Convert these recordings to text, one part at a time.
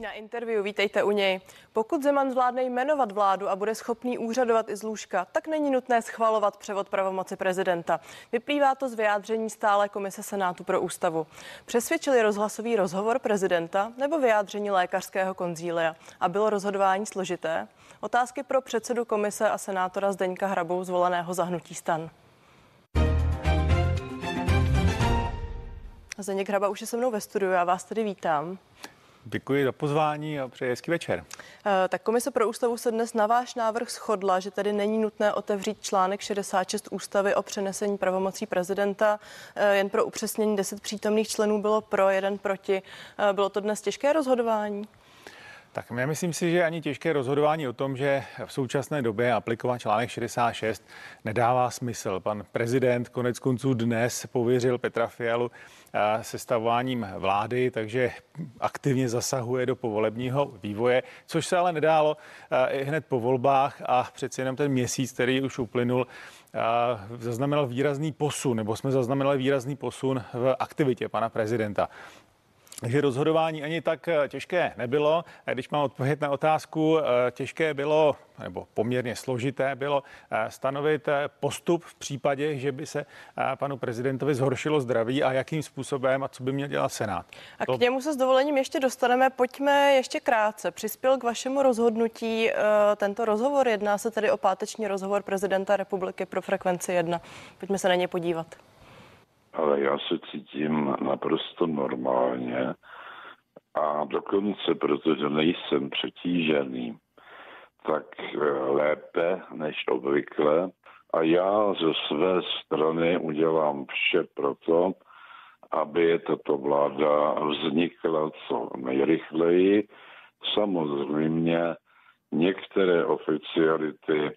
Na interview vítejte u něj. Pokud Zeman zvládne jmenovat vládu a bude schopný úřadovat i z lůžka, tak není nutné schvalovat převod pravomoci prezidenta. Vyplývá to z vyjádření stále komise Senátu pro ústavu. Přesvědčili rozhlasový rozhovor prezidenta nebo vyjádření lékařského konzília a bylo rozhodování složité? Otázky pro předsedu komise a senátora Zdeňka Hrabou zvoleného zahnutí stan. Zdeněk Hraba už je se mnou ve studiu, já vás tady vítám. Děkuji za pozvání a přeji hezký večer. Eh, tak Komise pro ústavu se dnes na váš návrh shodla, že tady není nutné otevřít článek 66 ústavy o přenesení pravomocí prezidenta. Eh, jen pro upřesnění 10 přítomných členů bylo pro, jeden proti. Eh, bylo to dnes těžké rozhodování? Tak já myslím si, že ani těžké rozhodování o tom, že v současné době aplikovat článek 66 nedává smysl. Pan prezident konec konců dnes pověřil Petra Fialu sestavováním vlády, takže aktivně zasahuje do povolebního vývoje, což se ale nedálo i hned po volbách a přeci jenom ten měsíc, který už uplynul, zaznamenal výrazný posun, nebo jsme zaznamenali výrazný posun v aktivitě pana prezidenta. Takže rozhodování ani tak eh, těžké nebylo. Když mám odpovědět na otázku, eh, těžké bylo, nebo poměrně složité bylo eh, stanovit postup v případě, že by se panu prezidentovi zhoršilo zdraví a jakým způsobem a co by měl dělat Senát. A to... k němu se s dovolením ještě dostaneme. Pojďme ještě krátce. Přispěl k vašemu rozhodnutí tento rozhovor. Jedná se tedy o páteční rozhovor prezidenta republiky pro frekvenci 1. Pojďme se na ně podívat ale já se cítím naprosto normálně a dokonce, protože nejsem přetížený, tak eh, lépe než obvykle a já ze své strany udělám vše proto, aby tato vláda vznikla co nejrychleji. Samozřejmě některé oficiality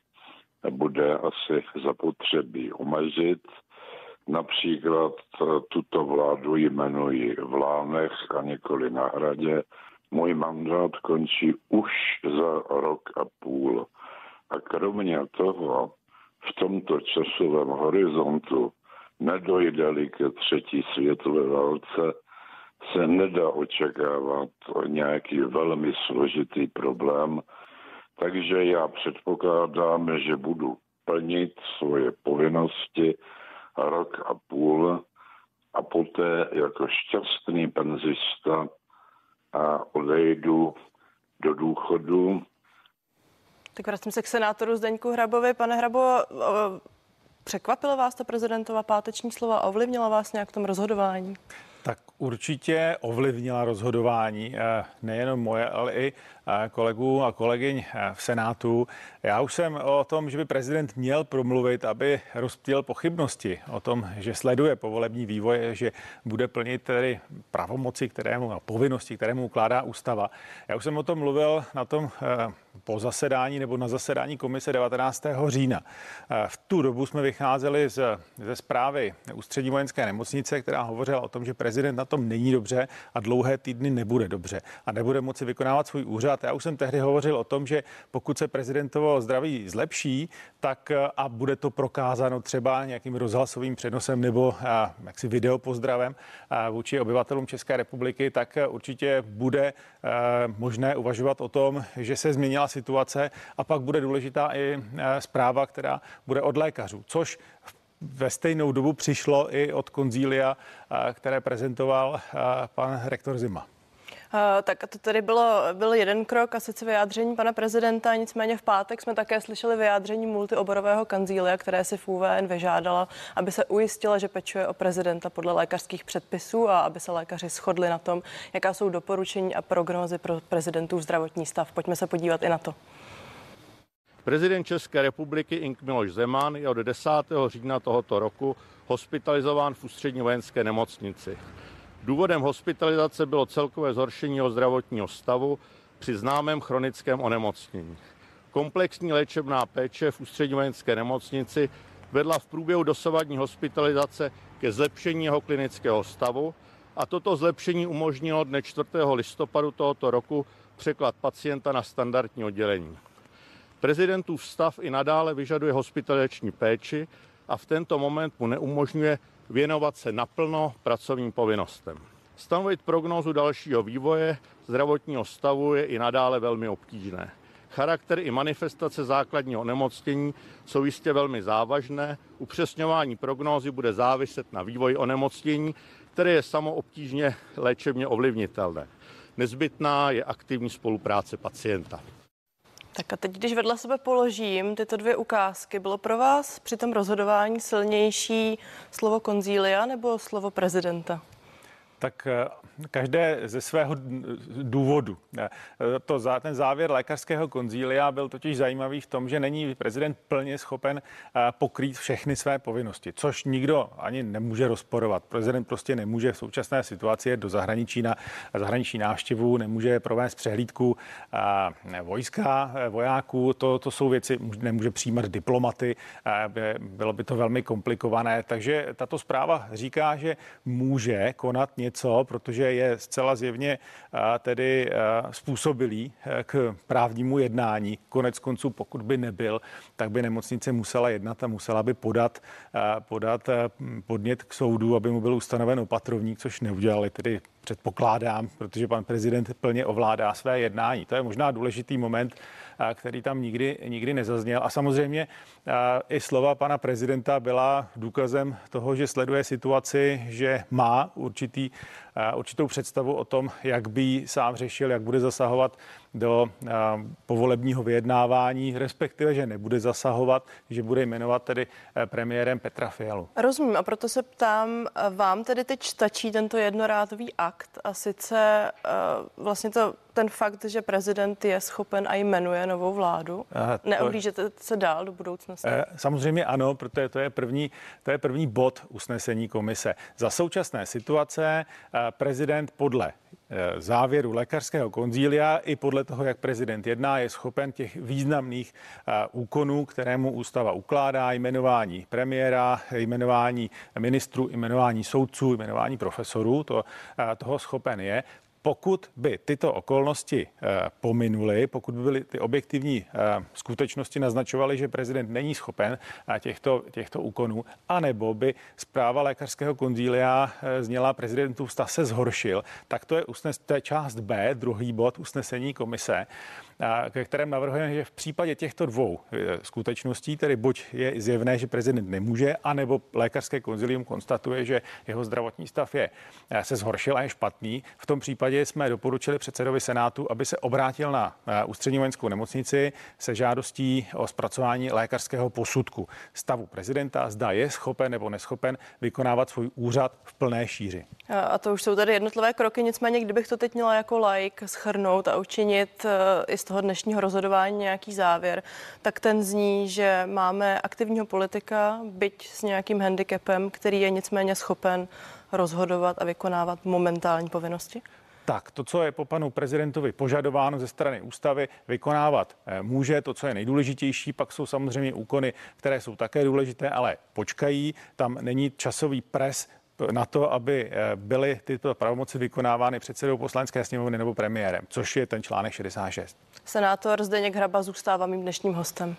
bude asi zapotřebí omezit, Například eh, tuto vládu jmenuji v Lánech a nikoli na hradě. Můj mandát končí už za rok a půl. A kromě toho v tomto časovém horizontu nedojde-li ke třetí světové válce, se nedá očekávat nějaký velmi složitý problém, takže já předpokládám, že budu plnit svoje povinnosti rok a půl a poté jako šťastný penzista a odejdu do důchodu. Tak vracím se k senátoru Zdeňku Hrabovi. Pane Hrabo, překvapilo vás to prezidentova páteční slova? Ovlivnila vás nějak v tom rozhodování? Tak určitě ovlivnila rozhodování eh, nejenom moje, ale i eh, kolegů a kolegyň eh, v Senátu. Já už jsem o tom, že by prezident měl promluvit, aby rozptýl pochybnosti o tom, že sleduje povolební vývoj, že bude plnit tedy pravomoci, kterému a povinnosti, kterému ukládá ústava. Já už jsem o tom mluvil na tom po zasedání nebo na zasedání komise 19. října. V tu dobu jsme vycházeli z, ze zprávy ústřední vojenské nemocnice, která hovořila o tom, že prezident na tom není dobře a dlouhé týdny nebude dobře a nebude moci vykonávat svůj úřad. Já už jsem tehdy hovořil o tom, že pokud se prezidentovo zdraví zlepší, tak a bude to prokázáno třeba nějakým rozhlasovým přenosem nebo a, jaksi video pozdravem a, vůči obyvatelům České republiky, tak určitě bude a, možné uvažovat o tom, že se změnila situace a pak bude důležitá i zpráva, která bude od lékařů, což ve stejnou dobu přišlo i od konzília, které prezentoval pan rektor Zima. Uh, tak to tedy bylo, byl jeden krok a sice vyjádření pana prezidenta, nicméně v pátek jsme také slyšeli vyjádření multioborového kanzília, které si FUVN vyžádala, aby se ujistila, že pečuje o prezidenta podle lékařských předpisů a aby se lékaři shodli na tom, jaká jsou doporučení a prognózy pro prezidentův zdravotní stav. Pojďme se podívat i na to. Prezident České republiky Ink Miloš Zeman je od 10. října tohoto roku hospitalizován v ústřední vojenské nemocnici. Důvodem hospitalizace bylo celkové zhoršení jeho zdravotního stavu při známém chronickém onemocnění. Komplexní léčebná péče v ústřední vojenské nemocnici vedla v průběhu dosavadní hospitalizace ke zlepšení jeho klinického stavu a toto zlepšení umožnilo dne 4. listopadu tohoto roku překlad pacienta na standardní oddělení. Prezidentův stav i nadále vyžaduje hospitalizační péči a v tento moment mu neumožňuje věnovat se naplno pracovním povinnostem. Stanovit prognózu dalšího vývoje zdravotního stavu je i nadále velmi obtížné. Charakter i manifestace základního onemocnění jsou jistě velmi závažné. Upřesňování prognózy bude záviset na vývoji onemocnění, které je samo obtížně léčebně ovlivnitelné. Nezbytná je aktivní spolupráce pacienta. Tak a teď, když vedle sebe položím tyto dvě ukázky, bylo pro vás při tom rozhodování silnější slovo konzília nebo slovo prezidenta? Tak každé ze svého důvodu. Eh, to, ten závěr lékařského konzília byl totiž zajímavý v tom, že není prezident plně schopen eh, pokrýt všechny své povinnosti, což nikdo ani nemůže rozporovat. Prezident prostě nemůže v současné situaci do zahraničí na zahraniční návštěvu, nemůže provést přehlídku vojska, vojáků, to, to jsou věci, nemůže přijímat diplomaty, bylo by to velmi komplikované, takže tato zpráva říká, že může konat něco něco, je zcela zjevně tedy způsobilý k právnímu jednání. Konec konců, pokud by nebyl, tak by nemocnice musela jednat a musela by podat, podat podnět k soudu, aby mu byl ustanoven opatrovník, což neudělali tedy předpokládám, protože pan prezident plně ovládá své jednání. To je možná důležitý moment, který tam nikdy, nikdy nezazněl. A samozřejmě i slova pana prezidenta byla důkazem toho, že sleduje situaci, že má určitý, určitou představu o tom, jak by sám řešil, jak bude zasahovat do povolebního vyjednávání, respektive, že nebude zasahovat, že bude jmenovat tedy premiérem Petra Fialu. Rozumím a proto se ptám, vám tedy teď stačí tento jednorádový akt a sice vlastně to ten fakt, že prezident je schopen a jmenuje novou vládu? To... Neohlížete se dál do budoucnosti? E, samozřejmě ano, protože to je první, to je první bod usnesení komise. Za současné situace e, prezident podle Eh, závěru lékařského konzília. I podle toho, jak prezident jedná, je schopen těch významných eh, úkonů, kterému ústava ukládá, jmenování premiéra, jmenování ministrů, jmenování soudců, jmenování profesorů, to, eh, toho schopen je pokud by tyto okolnosti eh, pominuly, pokud by byly ty objektivní eh, skutečnosti naznačovaly, že prezident není schopen eh, těchto, těchto úkonů, anebo by zpráva lékařského konzília zněla prezidentův stav se zhoršil, tak to je, usnes, to je část B, druhý bod usnesení komise ke kterém navrhujeme, že v případě těchto dvou e, skutečností, tedy buď je zjevné, že prezident nemůže, anebo lékařské konzilium konstatuje, že jeho zdravotní stav je, e, se zhoršil a je špatný. V tom případě jsme doporučili předsedovi Senátu, aby se obrátil na e, ústřední vojenskou nemocnici se žádostí o zpracování lékařského posudku stavu prezidenta, zda je schopen nebo neschopen vykonávat svůj úřad v plné šíři. A to už jsou tady jednotlivé kroky, nicméně kdybych to teď měla jako like schrnout a učinit i z toho dnešního rozhodování nějaký závěr, tak ten zní, že máme aktivního politika, byť s nějakým handicapem, který je nicméně schopen rozhodovat a vykonávat momentální povinnosti? Tak, to, co je po panu prezidentovi požadováno ze strany ústavy, vykonávat eh, může. To, co je nejdůležitější, pak jsou samozřejmě úkony, které jsou také důležité, ale počkají. Tam není časový pres na to, aby eh, byly tyto pravomoci vykonávány předsedou poslanecké sněmovny nebo premiérem, což je ten článek 66. Senátor Zdeněk Hraba zůstává mým dnešním hostem.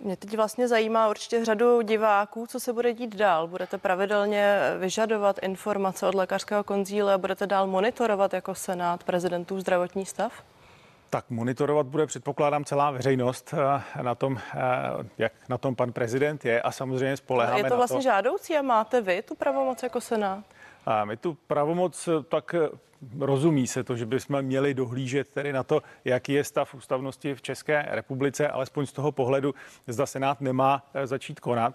Mě teď vlastně zajímá určitě řadu diváků, co se bude dít dál. Budete pravidelně vyžadovat informace od lékařského konzíle a budete dál monitorovat jako Senát prezidentů zdravotní stav? Tak monitorovat bude, předpokládám, celá veřejnost eh, na tom, eh, jak na tom pan prezident je a samozřejmě spoleháme Je to vlastně to... žádoucí a máte vy tu pravomoc jako Senát? A my tu pravomoc eh, tak rozumí se to, že bychom měli dohlížet tedy na to, jaký je stav ústavnosti v České republice, alespoň z toho pohledu, zda Senát nemá začít konat.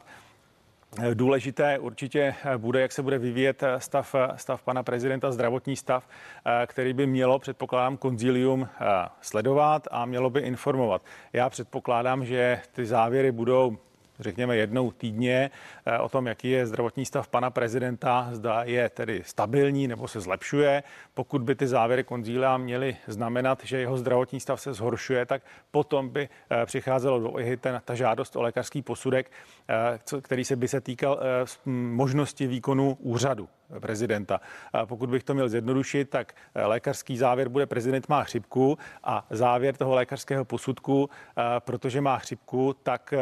Důležité určitě bude, jak se bude vyvíjet stav, stav pana prezidenta, zdravotní stav, který by mělo, předpokládám, konzilium sledovat a mělo by informovat. Já předpokládám, že ty závěry budou řekněme jednou týdně eh, o tom, jaký je zdravotní stav pana prezidenta, zda je tedy stabilní nebo se zlepšuje. Pokud by ty závěry konzília měly znamenat, že jeho zdravotní stav se zhoršuje, tak potom by eh, přicházelo do ohy ten, ta žádost o lékařský posudek, eh, který se by se týkal možnosti výkonu úřadu prezidenta. Pokud bych to měl zjednodušit, tak lékařský závěr bude prezident má chřipku a závěr toho lékařského posudku, protože má chřipku, tak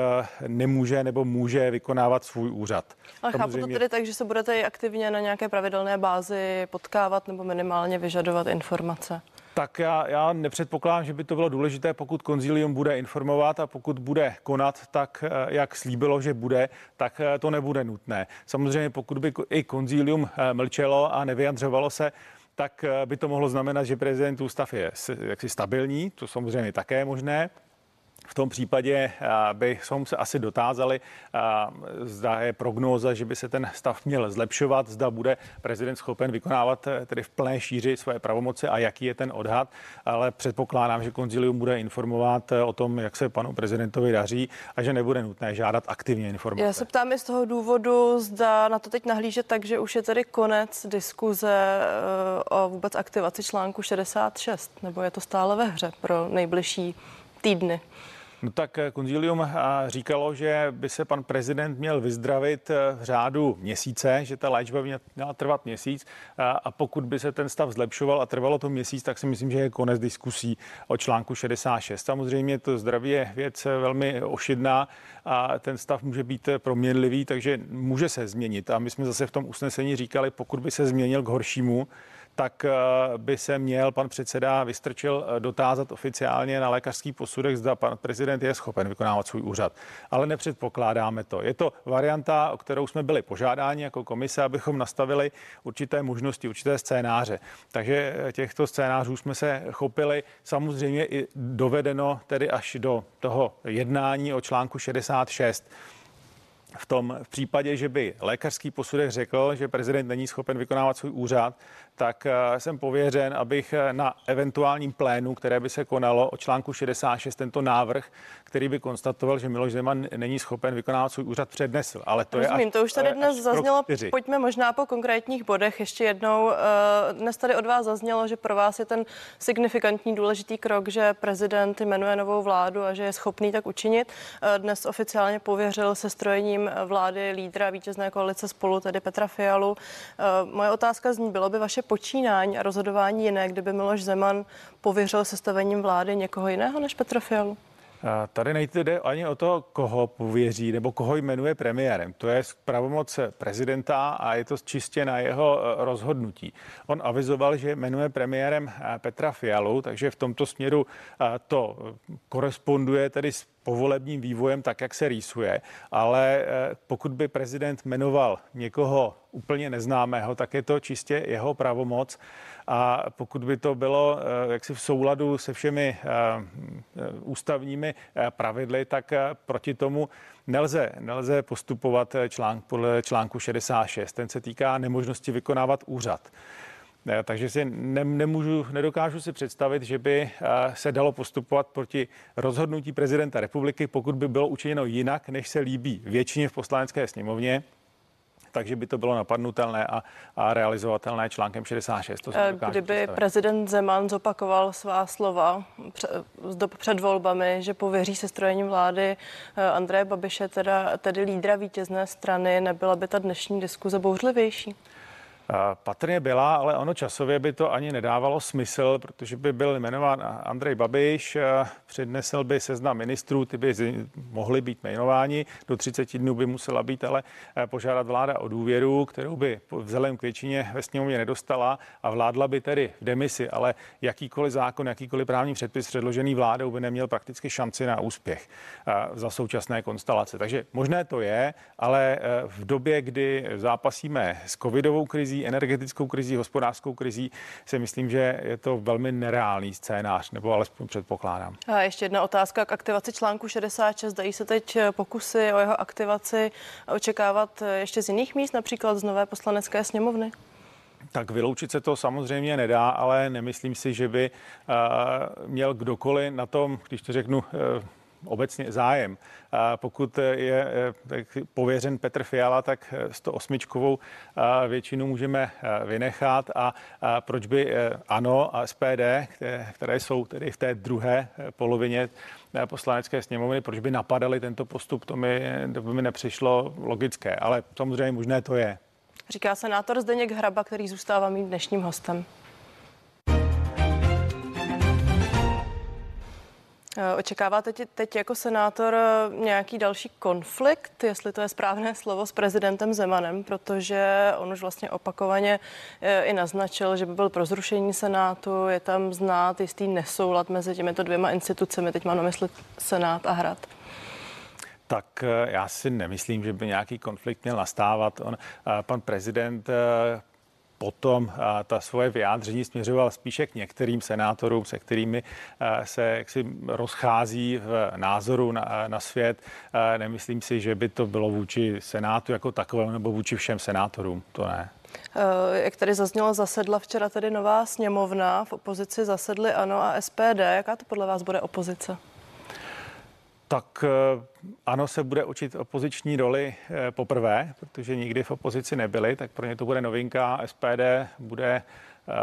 nemůže nebo může vykonávat svůj úřad. Ale Samozřejmě... chápu to tedy tak, že se budete aktivně na nějaké pravidelné bázi potkávat nebo minimálně vyžadovat informace. Tak já, já nepředpokládám, že by to bylo důležité, pokud konzílium bude informovat a pokud bude konat tak, eh, jak slíbilo, že bude, tak eh, to nebude nutné. Samozřejmě, pokud by i konzílium eh, mlčelo a nevyjadřovalo se, tak by to mohlo znamenat, že prezident ústav je jaksi stabilní, to samozřejmě také možné, v tom případě bychom se asi dotázali, zda je prognóza, že by se ten stav měl zlepšovat, zda bude prezident schopen vykonávat eh, tedy v plné šíři své pravomoci a jaký je ten odhad, ale předpokládám, že konzilium bude informovat o tom, jak se panu prezidentovi daří a že nebude nutné žádat aktivně informace. Já se ptám i z toho důvodu, zda na to teď nahlíže tak, že už je tedy konec diskuze o vůbec aktivaci článku 66, nebo je to stále ve hře pro nejbližší týdny? No tak eh, konzilium eh, říkalo, že by se pan prezident měl vyzdravit eh, v řádu měsíce, že ta léčba by měla trvat měsíc a pokud by se ten stav zlepšoval a trvalo to měsíc, tak si myslím, že je konec diskusí o článku 66. Samozřejmě to zdraví je věc velmi ošidná a ten stav může být proměnlivý, takže může se změnit. A my jsme zase v tom usnesení říkali, pokud by se změnil k horšímu, tak eh, by se měl pan předseda Vystrčil eh, dotázat oficiálně na lékařský posudek, zda pan prezident je schopen vykonávat svůj úřad. Ale nepředpokládáme to. Je to varianta, o kterou jsme byli požádáni jako komise, abychom nastavili určité možnosti, určité scénáře. Takže eh, těchto scénářů jsme se chopili. Samozřejmě i dovedeno tedy až do toho jednání o článku 66 v tom v případě, že by lékařský posudek řekl, že prezident není schopen vykonávat svůj úřad, tak eh, jsem pověřen, abych eh, na eventuálním plénu, které by se konalo o článku 66, tento návrh, který by konstatoval, že Miloš Zeman není schopen vykonávat svůj úřad, přednesl. Ale to Rozumím, je až, to už tady eh, dnes zaznělo. Pojďme možná po konkrétních bodech ještě jednou. Dnes tady od vás zaznělo, že pro vás je ten signifikantní důležitý krok, že prezident jmenuje novou vládu a že je schopný tak učinit. Dnes oficiálně pověřil se strojením vlády lídra vítězné koalice spolu, tedy Petra Fialu. Moje otázka zní, bylo by vaše počínání a rozhodování jiné, kdyby Miloš Zeman pověřil sestavením vlády někoho jiného než Petra Fialu? Tady nejde ani o to, koho pověří nebo koho jmenuje premiérem. To je pravomoc prezidenta a je to čistě na jeho e, rozhodnutí. On avizoval, že jmenuje premiérem e, Petra Fialu, takže v tomto směru e, to koresponduje tedy s povolebním vývojem tak, jak se rýsuje, ale pokud by prezident jmenoval někoho úplně neznámého, tak je to čistě jeho pravomoc a pokud by to bylo eh, jaksi v souladu se všemi eh, eh, ústavními pravidly, tak proti tomu nelze, nelze postupovat článk, podle článku 66. Ten se týká nemožnosti vykonávat úřad. Takže si ne, nemůžu, nedokážu si představit, že by se dalo postupovat proti rozhodnutí prezidenta republiky, pokud by bylo učiněno jinak, než se líbí většině v poslanecké sněmovně takže by to bylo napadnutelné a, a realizovatelné článkem 66. To eh, Kdyby představit. prezident Zeman zopakoval svá slova před, před volbami, že pověří se strojením vlády eh, Andreje Babiše, teda, tedy lídra vítězné strany, nebyla by ta dnešní diskuze bouřlivější? Patrně byla, ale ono časově by to ani nedávalo smysl, protože by byl jmenován Andrej Babiš, přednesl by seznam ministrů, ty by mohly být jmenováni, do 30 dnů by musela být ale požádat vláda o důvěru, kterou by vzhledem k většině ve sněmovně nedostala a vládla by tedy v demisi, ale jakýkoliv zákon, jakýkoliv právní předpis předložený vládou by neměl prakticky šanci na úspěch za současné konstelace. Takže možné to je, ale v době, kdy zápasíme s covidovou krizí, energetickou krizí, hospodářskou krizí, si myslím, že je to velmi nereálný scénář, nebo alespoň předpokládám. A ještě jedna otázka k aktivaci článku 66. Dají se teď pokusy o jeho aktivaci očekávat ještě z jiných míst, například z nové poslanecké sněmovny? Tak vyloučit se to samozřejmě nedá, ale nemyslím si, že by uh, měl kdokoliv na tom, když to řeknu, obecně zájem. Pokud je eh, pověřen Petr Fiala, tak 108 eh, většinu můžeme eh, vynechat a proč by ANO a SPD, které jsou tedy v té druhé polovině poslanecké sněmovny, proč by napadali tento postup, to mi, to by mi nepřišlo logické, ale samozřejmě možné to je. Říká senátor Zdeněk Hraba, který zůstává mým dnešním hostem. Očekáváte teď, teď jako senátor eh, nějaký další konflikt, jestli to je správné slovo, s prezidentem Zemanem, protože on už vlastně opakovaně eh, i naznačil, že by byl pro zrušení senátu, je tam znát jistý nesoulad mezi těmito dvěma institucemi, teď mám na mysli senát a hrad. Tak já si nemyslím, že by nějaký konflikt měl nastávat. On, pan prezident potom ta svoje vyjádření směřoval spíše k některým senátorům, se kterými se jaksi rozchází v názoru na, na svět. Nemyslím si, že by to bylo vůči senátu jako takovému nebo vůči všem senátorům. To ne. Jak tady zaznělo, zasedla včera tedy nová sněmovna, v opozici zasedly ANO a SPD. Jaká to podle vás bude opozice? Tak eh, ano, se bude učit opoziční roli eh, poprvé, protože nikdy v opozici nebyli, tak pro ně to bude novinka. SPD bude eh,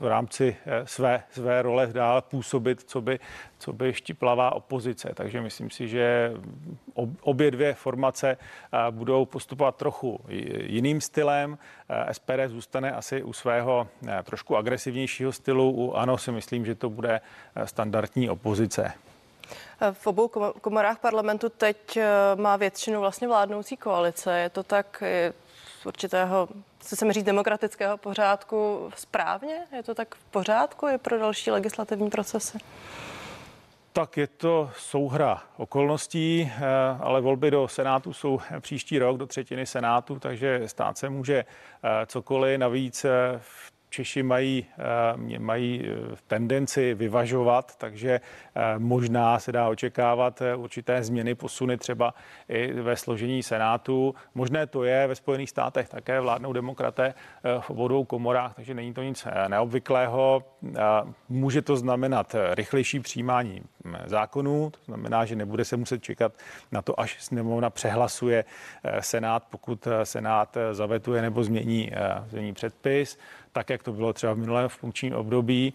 v rámci své, své role dál působit, co by, co by štiplavá opozice. Takže myslím si, že obě dvě formace budou postupovat trochu jiným stylem. SPD zůstane asi u svého trošku agresivnějšího stylu. U ANO si myslím, že to bude standardní opozice. V obou komorách parlamentu teď eh, má většinu vlastně vládnoucí koalice. Je to tak z určitého, co se říct, demokratického pořádku správně? Je to tak v pořádku i pro další legislativní procesy? Tak je to souhra okolností, eh, ale volby do Senátu jsou příští rok, do třetiny Senátu, takže stát se může eh, cokoliv. Navíc v Češi mají, eh, mají eh, tendenci vyvažovat, takže eh, možná se dá očekávat určité změny, posuny třeba i ve složení Senátu. Možné to je, ve Spojených státech také vládnou demokraté v obou komorách, takže není to nic neobvyklého. Může to znamenat rychlejší přijímání hm, zákonů, to znamená, že nebude se muset čekat na to, až sněmovna přehlasuje Senát, pokud Senát zavetuje nebo změní, změní předpis tak jak to bylo třeba v minulém funkčním období,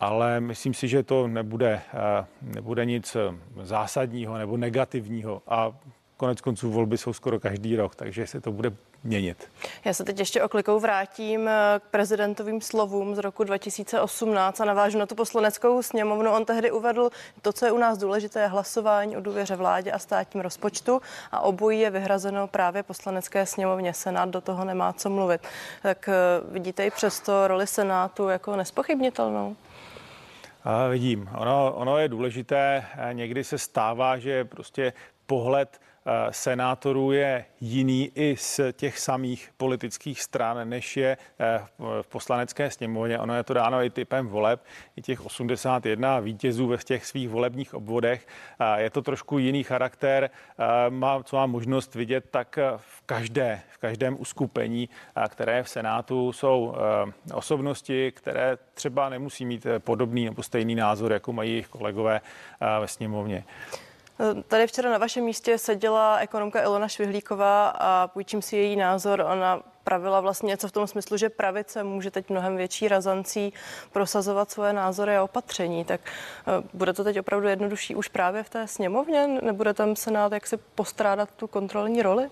ale myslím si, že to nebude, eh, nebude nic zásadního nebo negativního. A konec konců volby jsou skoro každý rok, takže se to bude měnit. Já se teď ještě oklikou vrátím eh, k prezidentovým slovům z roku 2018 a navážu na tu poslaneckou sněmovnu. On tehdy uvedl, to, co je u nás důležité, je hlasování o důvěře vládě a státním rozpočtu a obojí je vyhrazeno právě poslanecké sněmovně. Senát do toho nemá co mluvit. Tak eh, vidíte i přesto roli Senátu jako nespochybnitelnou? A vidím. Ono, ono je důležité. Eh, někdy se stává, že prostě pohled senátorů je jiný i z těch samých politických stran, než je eh, v poslanecké sněmovně. Ono je to dáno i typem voleb, i těch 81 vítězů ve těch svých volebních obvodech. Eh, je to trošku jiný charakter. Má, co mám možnost vidět, tak v, každé, v každém uskupení, které v Senátu jsou osobnosti, které třeba nemusí mít podobný nebo stejný názor, jako mají jejich kolegové ve sněmovně. Tady včera na vašem místě seděla ekonomka Ilona Švihlíková a půjčím si její názor. Ona pravila vlastně něco v tom smyslu, že pravice může teď mnohem větší razancí prosazovat svoje názory a opatření. Tak eh, bude to teď opravdu jednodušší už právě v té sněmovně? Nebude tam Senát jak si postrádat tu kontrolní roli?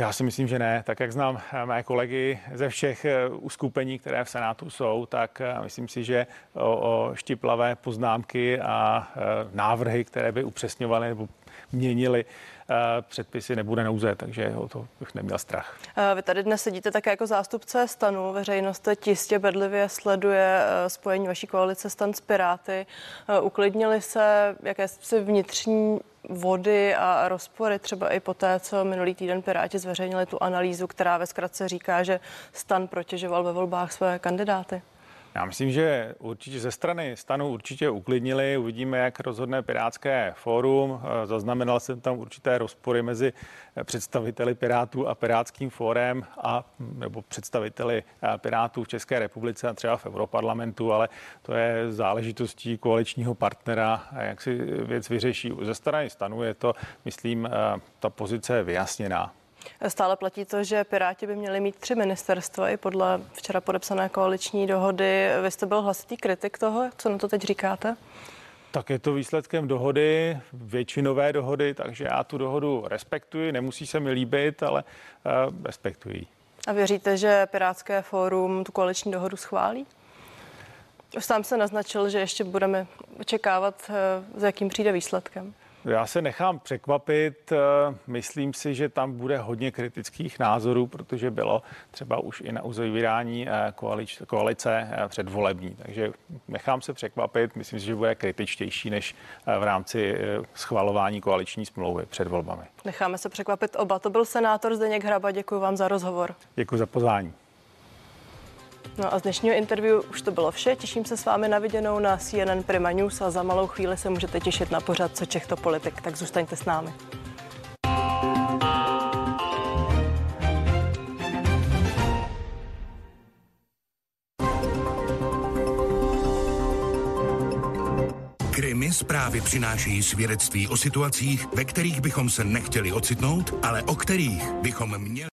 Já si myslím, že ne. Tak jak znám eh, mé kolegy ze všech eh, uskupení, které v Senátu jsou, tak eh, myslím si, že o, o štiplavé poznámky a návrhy, které by upřesňovaly nebo měnili předpisy nebude nouze, takže o to bych neměl strach. Vy tady dnes sedíte také jako zástupce stanu. Veřejnost jistě bedlivě sleduje spojení vaší koalice stan s Piráty. Uklidnili se jakési vnitřní vody a rozpory, třeba i po té, co minulý týden Piráti zveřejnili tu analýzu, která ve zkratce říká, že stan protěžoval ve volbách své kandidáty? Já myslím, že určitě ze strany stanu určitě uklidnili. Uvidíme, jak rozhodne Pirátské fórum. Zaznamenal jsem tam určité rozpory mezi představiteli Pirátů a Pirátským fórem a nebo představiteli Pirátů v České republice a třeba v Europarlamentu, ale to je záležitostí koaličního partnera, jak si věc vyřeší. Ze strany stanu je to, myslím, ta pozice vyjasněná. Stále platí to, že Piráti by měli mít tři ministerstva i podle včera podepsané koaliční dohody. Vy jste byl hlasitý kritik toho, co na to teď říkáte? Tak je to výsledkem dohody, většinové dohody, takže já tu dohodu respektuji, nemusí se mi líbit, ale uh, respektuji. A věříte, že Pirátské fórum tu koaliční dohodu schválí? Už sám se naznačil, že ještě budeme očekávat, s jakým přijde výsledkem. Já se nechám překvapit. Myslím si, že tam bude hodně kritických názorů, protože bylo třeba už i na uzavírání eh, koalice eh, předvolební. Takže nechám se překvapit. Myslím si, že bude kritičtější než eh, v rámci schvalování koaliční smlouvy před volbami. Necháme se překvapit oba. To byl senátor Zdeněk Hraba. Děkuji vám za rozhovor. Děkuji za pozvání. No a z dnešního interview už to bylo vše. Těším se s vámi na viděnou na CNN Prima News a za malou chvíli se můžete těšit na pořad Co Čech to politik, tak zůstaňte s námi. Krimi zprávy přinášejí svědectví o situacích, ve kterých bychom se nechtěli ocitnout, ale o kterých bychom měli